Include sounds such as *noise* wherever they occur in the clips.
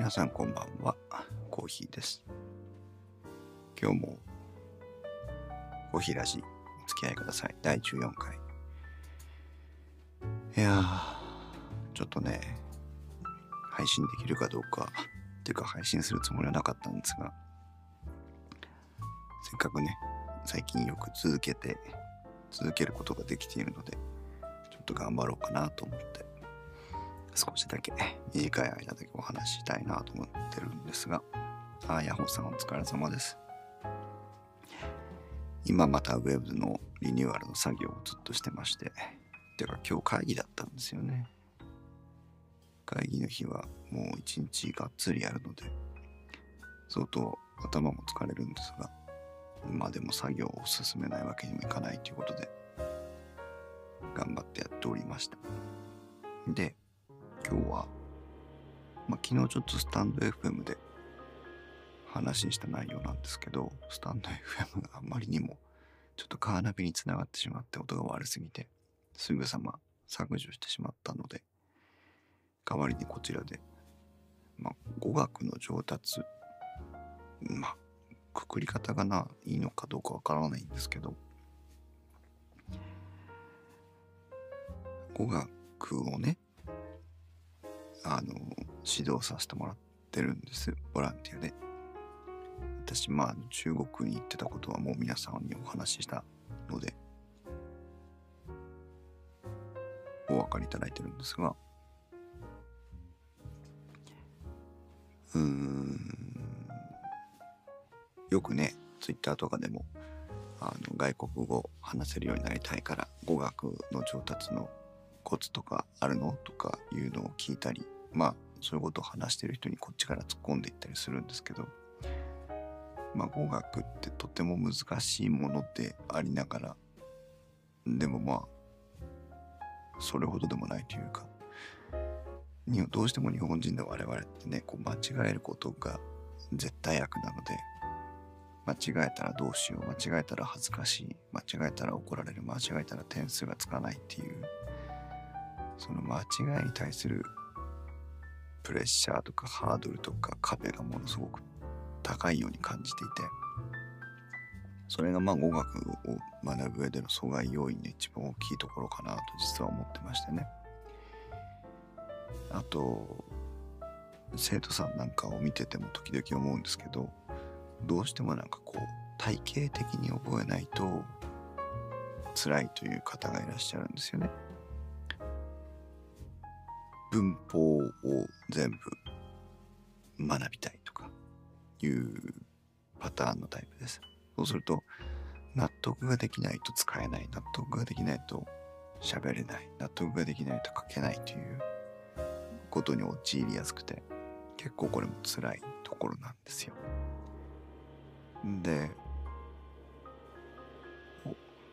皆さんこんばんは、コーヒーです。今日もコーヒーラジお付き合いください。第14回。いや、ちょっとね、配信できるかどうか、っていうか配信するつもりはなかったんですが、せっかくね、最近よく続けて、続けることができているので、ちょっと頑張ろうかなと思って、少しだけ短い間だけお話ししたいなと思ってるんですが、あ、ヤホーさんお疲れ様です。今またウェブのリニューアルの作業をずっとしてまして、てか今日会議だったんですよね。会議の日はもう一日がっつりやるので、相当頭も疲れるんですが、まあでも作業を進めないわけにもいかないということで、頑張ってやっておりました。で、今日は、まあ、昨日ちょっとスタンド FM で話した内容なんですけど、スタンド FM があまりにもちょっとカーナビにつながってしまって音が悪すぎて、すぐさま削除してしまったので、代わりにこちらで、まあ、語学の上達、まあ、くくり方がな、いいのかどうかわからないんですけど、語学をね、あの、指導させてもらってるんです。ボランティアで。私、まあ、中国に行ってたことはもう皆さんにお話ししたので、お分かりいただいてるんですが、うーん、よくね、ツイッターとかでも、あの外国語話せるようになりたいから語学の上達のコツとかあるのとかいうのを聞いたりまあそういうことを話してる人にこっちから突っ込んでいったりするんですけどまあ語学ってとても難しいものでありながらでもまあそれほどでもないというかどうしても日本人の我々ってねこう間違えることが絶対悪なので間違えたらどうしよう間違えたら恥ずかしい間違えたら怒られる間違えたら点数がつかないっていうその間違いに対するプレッシャーとかハードルとか壁がものすごく高いように感じていてそれがまあ語学を学ぶ上での阻害要因の一番大きいところかなと実は思ってましてねあと生徒さんなんかを見てても時々思うんですけどどうしてもなんかこう体系的に覚えないと辛いという方がいらっしゃるんですよね。文法を全部学びたいとかいうパターンのタイプです。そうすると納得ができないと使えない、納得ができないと喋れない、納得ができないと書けないということに陥りやすくて結構これも辛いところなんですよ。で、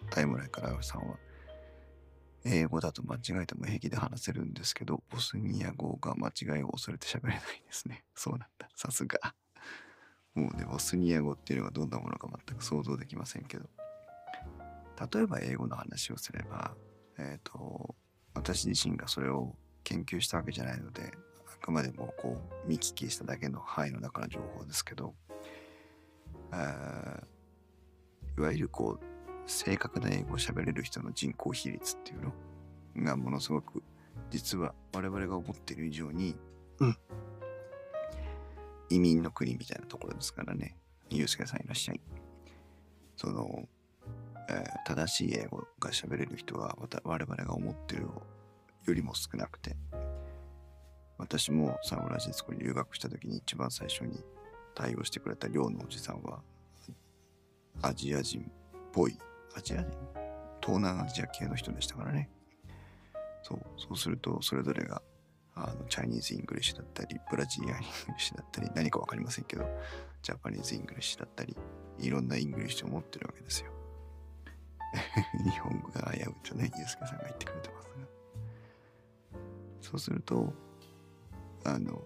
タイムラインからさんは、英語だと間違えても平気で話せるんですけど、ボスニア語が間違いを恐れて喋れないですね。*laughs* そうなんだ。さすが。もうね、ボスニア語っていうのがどんなものか全く想像できませんけど。例えば英語の話をすれば、えっ、と、私自身がそれを研究したわけじゃないので、あくまでもこう見聞きしただけの範囲の中の情報ですけど、あいわゆるこう正確な英語を喋れる人の人口比率っていうの？がものすごく実は我々が思っている以上に、うん、移民の国みたいなところですからね。ユースケさんいらっしゃい。その、えー正しい英語が喋れる人は我々が思ってるよりも少なくて。私もサンフランシスコに留学した時に一番最初に対応してくれた寮のおじさんはアジア人っぽいアジア人東南アジア系の人でしたからね。そうそうするとそれぞれがあの Chinese English だったり Brazilian English だったり何か分かりませんけどJapanese English だったりいろんな English を持ってるわけですよ。*laughs* 日本語が危ういとねユースケさんが言ってくれてますが。そうするとあの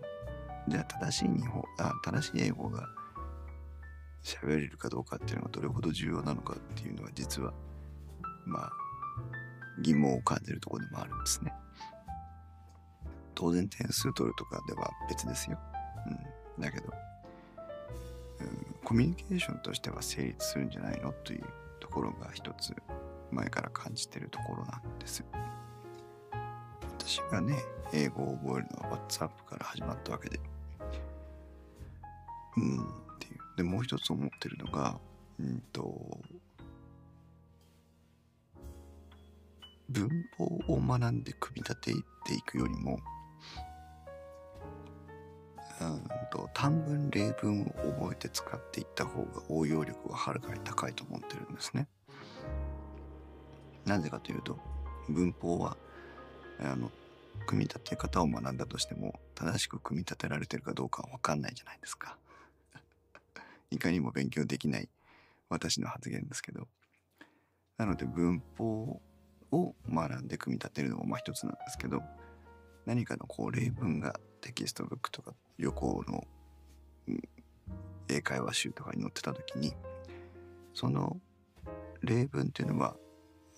じゃあ正しい日本あ正しい英語が喋れるかどうかっていうのがどれほど重要なのかっていうのは実はまあ疑問を感じるところでもあるんですね。当然点数取るとかでは別ですよ。うんだけど、うん、コミュニケーションとしては成立するんじゃないのというところが一つ前から感じてるところなんです。私がね、英語を覚えるのは WhatsApp から始まったわけで。うん。で、もう一つ思ってるのが、うんと、文法を学んで組み立てていくよりも、うんと短文例文を覚えて使っていった方が応用力がはるかに高いと思ってるんですね。なぜかというと文法はあの組み立て方を学んだとしても正しく組み立てられてるかどうかは分かんないじゃないですか。いかにも勉強できない私の発言ですけど。なので文法を学んで組み立てるのもまあ一つなんですけど何かのこう例文がテキストブックとか旅行の、英会話集とかに載ってた時にその例文っていうのは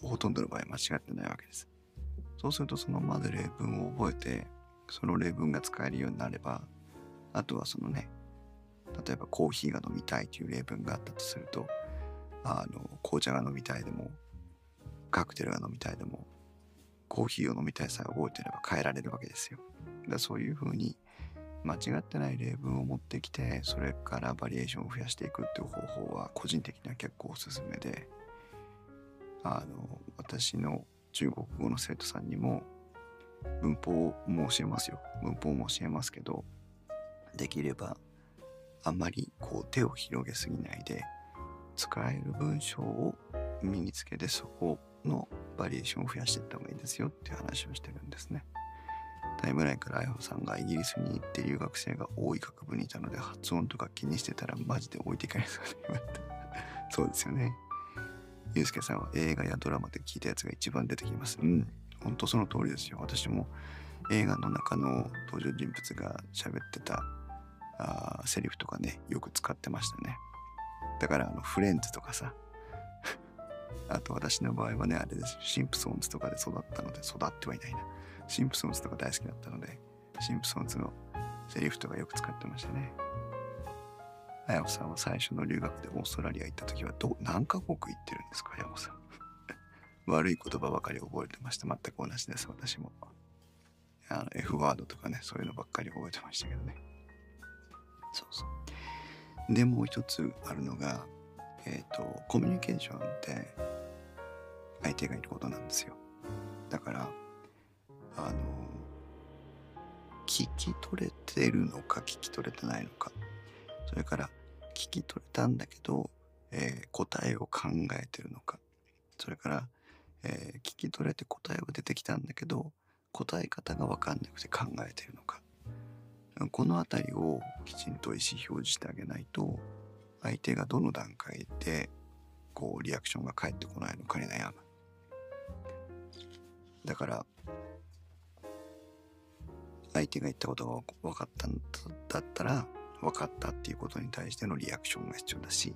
ほとんどの場合間違ってないわけです。そうするとそのまず例文を覚えてその例文が使えるようになればあとはそのね例えばコーヒーが飲みたいという例文があったとするとあの紅茶が飲みたいでもカクテルが飲みたいでもコーヒーを飲みたいさえ覚えてれば変えられるわけですよ。だそういうふうに間違ってない例文を持ってきてそれからバリエーションを増やしていくっていう方法は個人的には結構おすすめであの私の中国語の生徒さんにも文法も教えますよ文法も教えますけどできればあまりこう手を広げすぎないで使える文章を身につけてそこのバリエーションを増やしていった方がいいですよっていう話をしてるんですね。タイムラインからあやほさんがイギリスに行って留学生が多い学部にいたので発音とか気にしてたらマジで置いていかれそうで言われた。*laughs* そうですよね。ゆうすけさんは映画やドラマで聞いたやつが一番出てきます。うん。ほんとその通りですよ。私も映画の中の登場人物が喋ってたあセリフとかね、よく使ってましたね。だからあのフレンズとかさ、*laughs* あと私の場合はね、あれです。シンプソンズとかで育ったので、育ってはいないな。シンプソンズとか大好きだったので、シンプソンズのセリフとかよく使ってましたね。あやおさんは最初の留学でオーストラリア行った時はど何カ国行ってるんですか、あやおさん。*laughs* 悪い言葉ばかり覚えてました。全く同じです、私も。あの F ワードとかね、そういうのばっかり覚えてましたけどね。そうそう。で、もう一つあるのが、えっ、ー、と、コミュニケーションって相手がいることなんですよ。だから、あの、聞き取れてるのか聞き取れてないのか。それから聞き取れたんだけど、えー、答えを考えてるのか。それから、えー、聞き取れて答えは出てきたんだけど、答え方がわかんなくて考えてるのか。この辺りをきちんと意思表示してあげないと、相手がどの段階でこうリアクションが返ってこないのかに悩む。だから相手が言ったことが分かったんだったら分かったっていうことに対してのリアクションが必要だし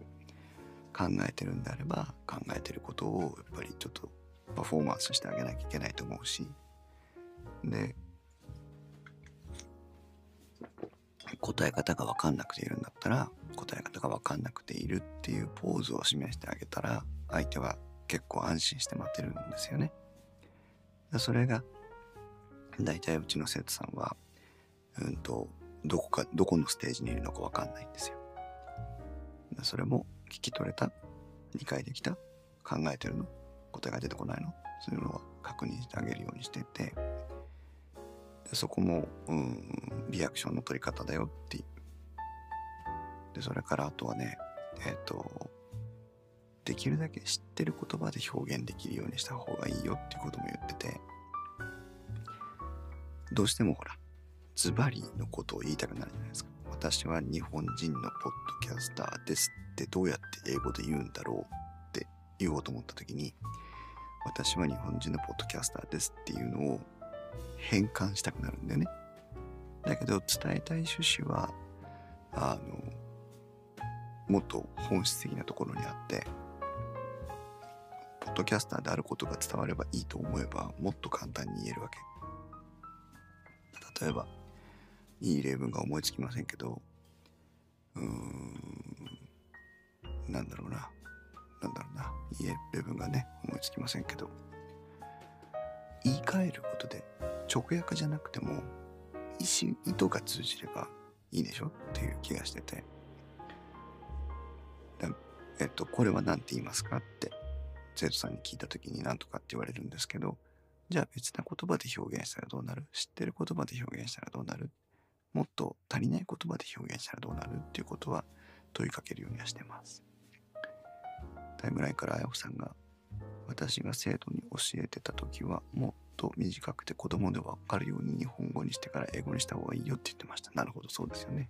考えてるんであれば考えてることをやっぱりちょっとパフォーマンスしてあげなきゃいけないと思うしで答え方が分かんなくているんだったら答え方が分かんなくているっていうポーズを示してあげたら相手は結構安心して待ってるんですよね。それが大体うちの生徒さんはうんとどこかどこのステージにいるのか分かんないんですよ。それも聞き取れた理解できた考えてるの答えが出てこないのそういうのは確認してあげるようにしててでそこもうんリアクションの取り方だよっていう。でそれからあとはねえっ、ー、とできるだけ知ってる言葉で表現できるようにした方がいいよっていうことも言ってて。どうしてもほらズバリのことを言いたくなるじゃないですか。私は日本人のポッドキャスターですってどうやって英語で言うんだろうって言おうと思った時に私は日本人のポッドキャスターですっていうのを変換したくなるんだよねだけど伝えたい趣旨はあのもっと本質的なところにあってポッドキャスターであることが伝わればいいと思えばもっと簡単に言えるわけ例えばいい例文が思いつきませんけどうーん、なんだろうな。なんだろうな。言える部分がね、思いつきませんけど、言い換えることで、直訳じゃなくても、意思、意図が通じればいいでしょっていう気がしてて。えっと、これは何て言いますかって生徒さんに聞いた時に何とかって言われるんですけど、じゃあ別な言葉で表現したらどうなる？知ってる言葉で表現したらどうなる？もっと足りない言葉で表現したらどうなる？っていうことは問いかけるようにはしてます。タイムラインからあやほさんが私が生徒に教えてた時はもっと短くて子供でわかるように日本語にしてから英語にした方がいいよって言ってました。なるほど、そうですよね。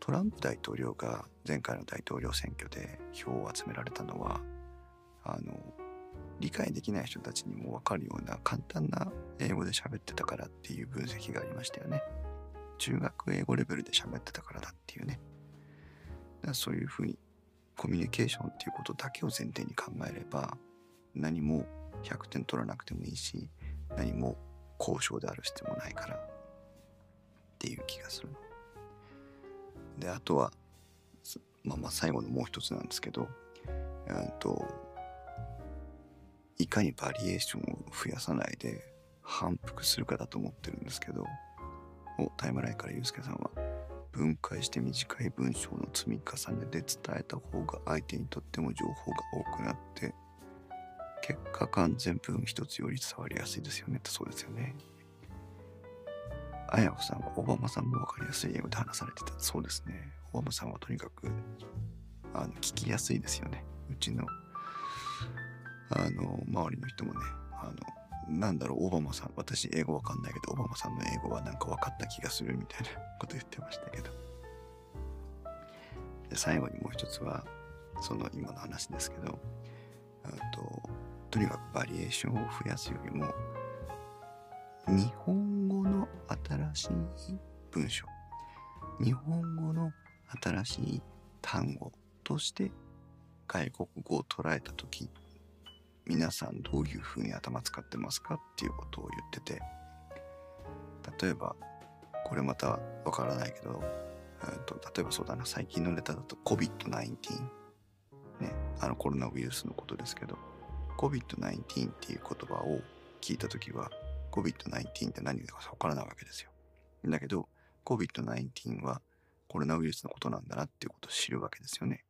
トランプ大統領が前回の大統領選挙で票を集められたのはあの理解できない人たちにも分かるような簡単な英語で喋ってたからっていう分析がありましたよね。中学英語レベルで喋ってたからだっていうね。だからそういうふうにコミュニケーションっていうことだけを前提に考えれば何も100点取らなくてもいいし何も交渉である必要もないからっていう気がする。であとはまあまあ最後のもう一つなんですけど、うんといかにバリエーションを増やさないで反復するかだと思ってるんですけどおタイムラインからユうスケさんは分解して短い文章の積み重ねで伝えた方が相手にとっても情報が多くなって結果完全文一つより伝わりやすいですよね。ってそうですよねあやほさんはオバマさんも分かりやすい英語で話されてた。そうですね。オバマさんはとにかくあの聞きやすいですよね。うちのあの、周りの人もね、あの、なんだろう、オバマさん、私英語わかんないけど、オバマさんの英語はなんか分かった気がするみたいな *laughs* こと言ってましたけど。で最後にもう一つは、その今の話ですけど、ととにかくバリエーションを増やすよりも、日本語の新しい文章、日本語の新しい単語として外国語を捉えた時皆さんどういうふうに頭使ってますかっていうことを言ってて例えばこれまたわからないけど、えーと、例えばそうだな最近のネタだと COVID-19 ねあのコロナウイルスのことですけど COVID-19 っていう言葉を聞いた時は COVID-19 って何だかわからないわけですよ。だけど COVID-19 はコロナウイルスのことなんだなっていうことを知るわけですよね。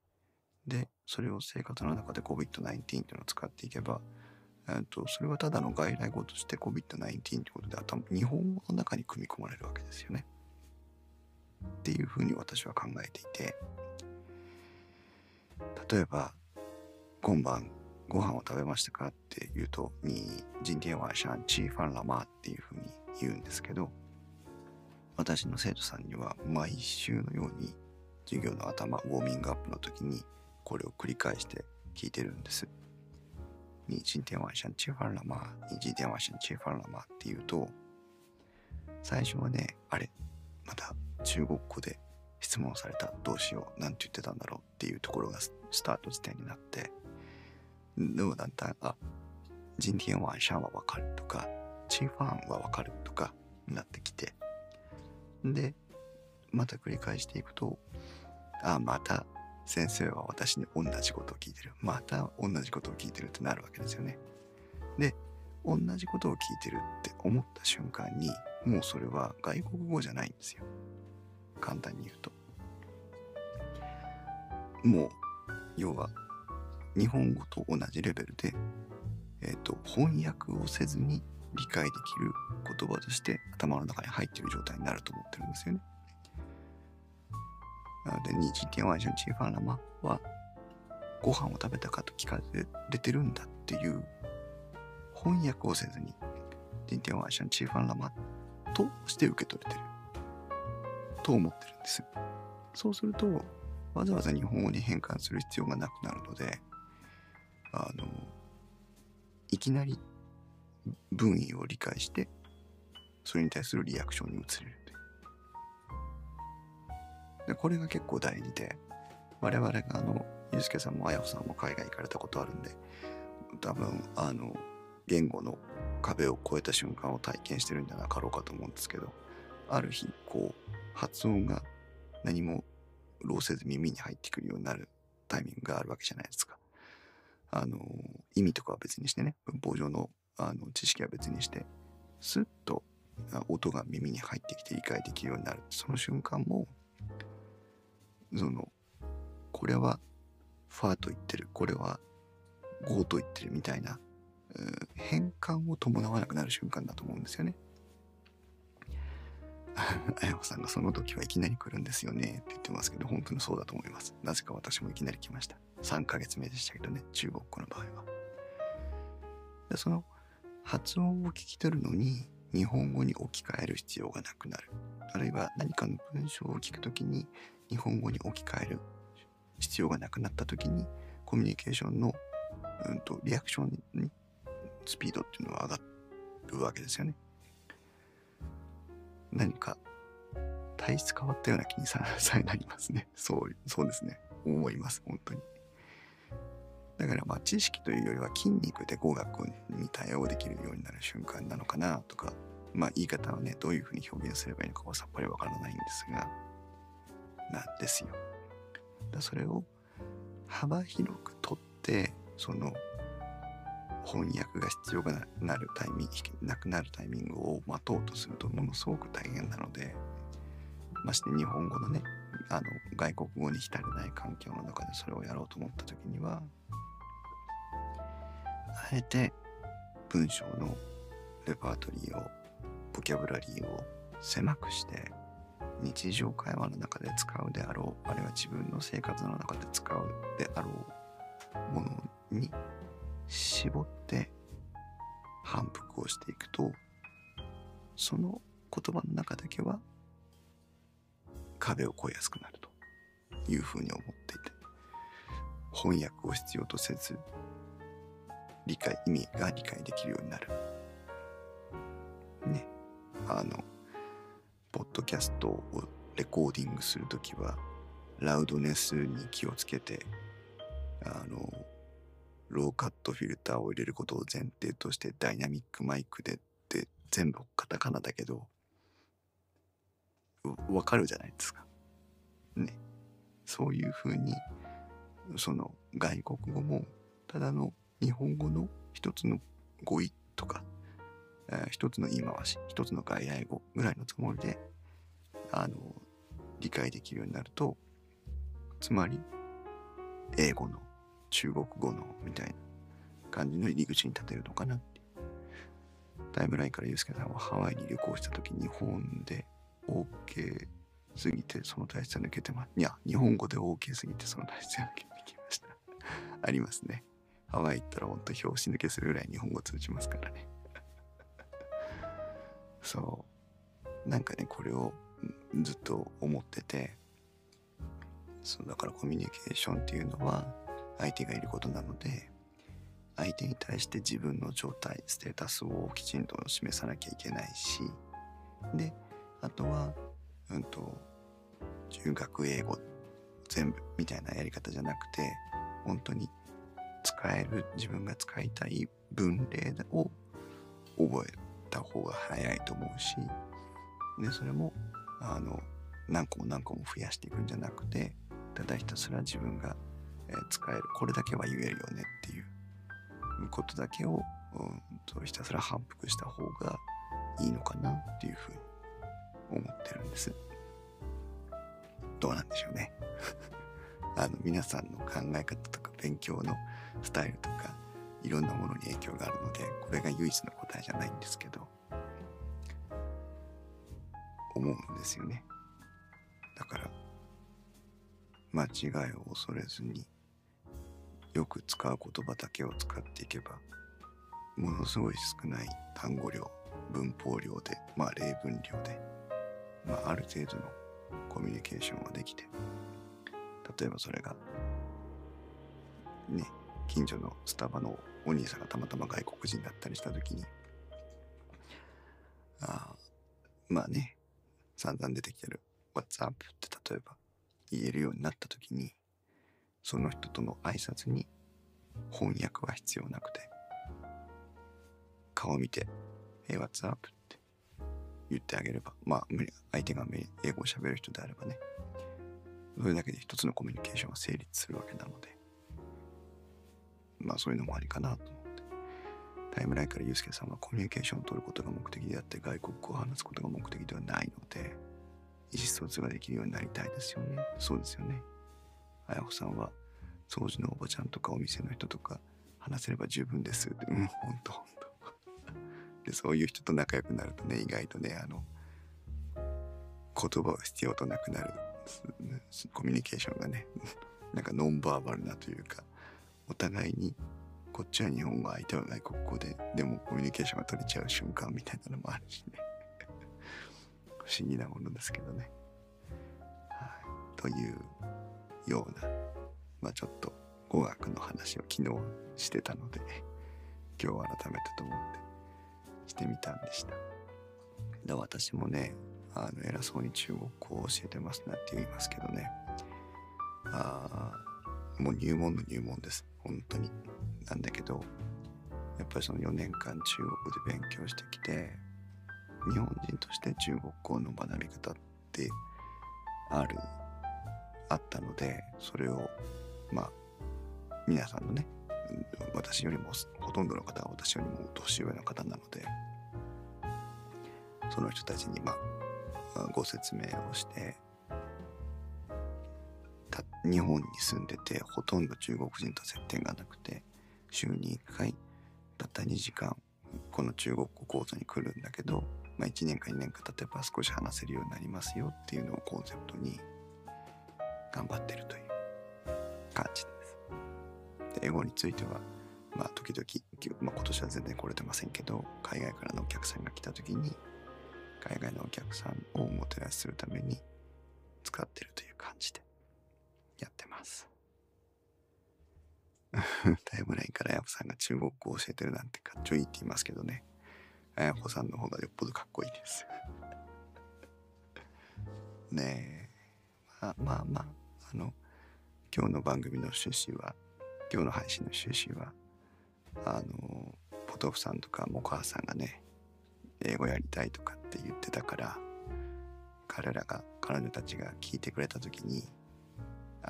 で、それを生活の中で COVID-19 っていうのを使っていけば、えー、とそれはただの外来語として COVID-19 ってことで頭日本語の中に組み込まれるわけですよね。っていうふうに私は考えていて例えば今晩ご飯を食べましたかって言うとに今天晚上吃飯了吗っていうふうに言うんですけど私の生徒さんには毎週のように授業の頭ウォーミングアップの時にこれを繰り返して聞いてるんです。你今天晚上吃飯了吗你今天晚上吃飯了吗って言うと、最初はね、あれ、また中国語で質問された、どうしよう、なんて言ってたんだろうっていうところがスタート時点になって、でもだんだん、あ、今天晚上はわかるとか、吃飯はわかるとかなってきて、で、また繰り返していくと、あ、また先生は私に同じことを聞いてる。また同じことを聞いてるってなるわけですよね。で、同じことを聞いてるって思った瞬間に、もうそれは外国語じゃないんですよ。簡単に言うと。もう、要は、日本語と同じレベルで、えっ、ー、と、翻訳をせずに理解できる言葉として頭の中に入ってる状態になると思ってるんですよね。で、你今天晚上吃飯了吗は、ご飯を食べたかと聞かれてるんだっていう翻訳をせずに、今天晚上吃飯了吗として受け取れてる。と思ってるんです。そうすると、わざわざ日本語に変換する必要がなくなるので、あの、いきなり文意を理解して、それに対するリアクションに移れる。でこれが結構大事で我々があのユースケさんもあやほさんも海外行かれたことあるんで多分あの言語の壁を越えた瞬間を体験してるんじゃなかろうかと思うんですけどある日こう発音が何も労せず耳に入ってくるようになるタイミングがあるわけじゃないですか。あの、意味とかは別にしてね、文法上のあの知識は別にして、スッと音が耳に入ってきて理解できるようになる。その瞬間も、その、これはファーと言ってる、これはゴーと言ってるみたいな、変換を伴わなくなる瞬間だと思うんですよね。あやこさんがその時はいきなり来るんですよねって言ってますけど、本当にそうだと思います。なぜか私もいきなり来ました。3ヶ月目でしたけどね、中国語の場合は。でその発音を聞き取るのに日本語に置き換える必要がなくなる。あるいは何かの文章を聞くときに日本語に置き換える必要がなくなったときにコミュニケーションの、うんと、リアクションにスピードっていうのは上がるわけですよね。何か体質変わったような気にさえなりますね。そう、そうですね。思います、本当に。だからまあ知識というよりは筋肉で語学に対応できるようになる瞬間なのかなとか、まあ言い方はね、どういうふうに表現すればいいのかはさっぱりわからないんですが、なんですよ。だそれを幅広くとって、その翻訳が必要がなるタイミング、なくなるタイミングを待とうとするとものすごく大変なので、まして日本語のね、あの外国語に浸れない環境の中でそれをやろうと思った時には、あえて文章のレパートリーをボキャブラリーを狭くして日常会話の中で使うであろうあるいは自分の生活の中で使うであろうものに絞って反復をしていくとその言葉の中だけは壁を越えやすくなるというふうに思っていて翻訳を必要とせず理解、意味が理解できるようになる。ね。あの、ポッドキャストをレコーディングするときは、ラウドネスに気をつけて、あの、ローカットフィルターを入れることを前提としてダイナミックマイクでって全部カタカナだけど、わかるじゃないですか。ね。そういうふうに、その外国語もただの日本語の一つの語彙とか、えー、一つの言い回し、一つの外来語ぐらいのつもりで、あの、理解できるようになると、つまり、英語の、中国語の、みたいな感じの入り口に立てるのかなってタイムラインからユースケさんはハワイに旅行した時、日本で OK すぎてその体質は抜けてます。いや、日本語で OK すぎてその体質は抜けてきました。ありますね。ハワイ行ったらほんと拍子抜けするぐらい日本語通じますからねそう。なんかねこれをずっと思っててそうだからコミュニケーションっていうのは相手がいることなので相手に対して自分の状態ステータスをきちんと示さなきゃいけないしであとはうんと中学英語全部みたいなやり方じゃなくて本当に使える自分が使いたい文例を覚える。た方が早いと思うしでそれもあの何個も何個も増やしていくんじゃなくてただひたすら自分が使えるこれだけは言えるよねっていうことだけを、うん、とひたすら反復した方がいいのかなっていうふうに思ってるんです。どうなんでしょうね。*laughs* あの皆さんの考え方とか勉強のスタイルとかいろんなものに影響があるのでこれが唯一の答えじゃないんですけど思うんですよね。だから間違いを恐れずによく使う言葉だけを使っていけばものすごい少ない単語量文法量でまあ例文量で、まあ、ある程度のコミュニケーションができて例えばそれがね近所のスタバのお兄さんがたまたま外国人だったりした時にあまあね散々出てきてる What's up? って例えば言えるようになった時にその人との挨拶に翻訳は必要なくて顔見て Hey, what's up? って言ってあげればまあ相手が英語を喋る人であればねそれだけで一つのコミュニケーションが成立するわけなので、まあそういうのもありかなと思って。タイムラインからユースケさんはコミュニケーションを取ることが目的であって外国語を話すことが目的ではないので、意思疎通ができるようになりたいですよね。そうですよね。あやほさんは掃除のおばちゃんとかお店の人とか話せれば十分です。うん、ほんとほんと。で、そういう人と仲良くなるとね、意外とね、あの、言葉が必要となくなるコミュニケーションがね、なんかノンバーバルなというか、お互いにこっちは日本語相手は外国語ででもコミュニケーションが取れちゃう瞬間みたいなのもあるしね。*laughs* 不思議なものですけどね、はい、というようなまあちょっと語学の話を昨日してたので今日改めてと思ってしてみたんでした。で私もねあの偉そうに中国語を教えてますなって言いますけどね。あもう入門の入門です。本当になんだけどやっぱりその4年間中国で勉強してきて日本人として中国語の学び方ってあるあったのでそれをまあ皆さんのね私よりもほとんどの方は私よりも年上の方なのでその人たちにまあご説明をして日本に住んでてほとんど中国人と接点がなくて週に1回たった2時間この中国語講座に来るんだけど、まあ、1年か2年か経てば少し話せるようになりますよっていうのをコンセプトに頑張ってるという感じです。で英語についてはまあ時々、まあ、今年は全然来れてませんけど海外からのお客さんが来た時に海外のお客さんをおもてなしするために使ってるという感じでやってます。*laughs* タイムラインからあやこさんが中国語を教えてるなんてかっちょいいって言いますけどね。あやこさんの方がよっぽどかっこいいです。*laughs* ねえ。まあまあまあ、あの、今日の番組の趣旨は、今日の配信の趣旨は、あの、ポトフさんとかモコハさんがね、英語やりたいとかって言ってたから、彼らが、彼女たちが聞いてくれた時に、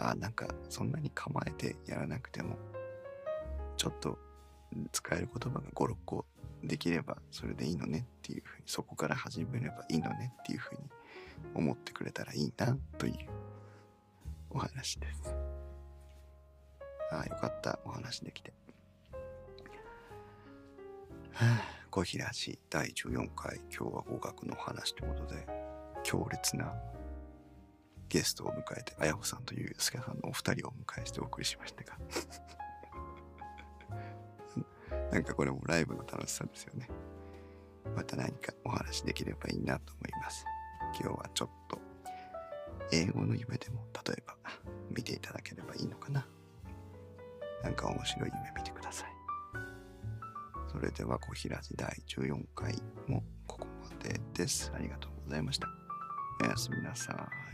あなんかそんなに構えてやらなくてもちょっと使える言葉が56個できればそれでいいのねっていうふうにそこから始めればいいのねっていうふうに思ってくれたらいいなというお話です。ああよかったお話できて。はあ、小平市第14回今日は語学の話ということで強烈なゲストを迎えて、あやほさんというすけさんのお二人をお迎えしてお送りしましたが *laughs* なんかこれもライブの楽しさですよね。また何かお話できればいいなと思います。今日はちょっと英語の夢でも例えば見ていただければいいのかな。なんか面白い夢見てください。それでは小平時第14回もここまでです。ありがとうございました。おやすみなさい。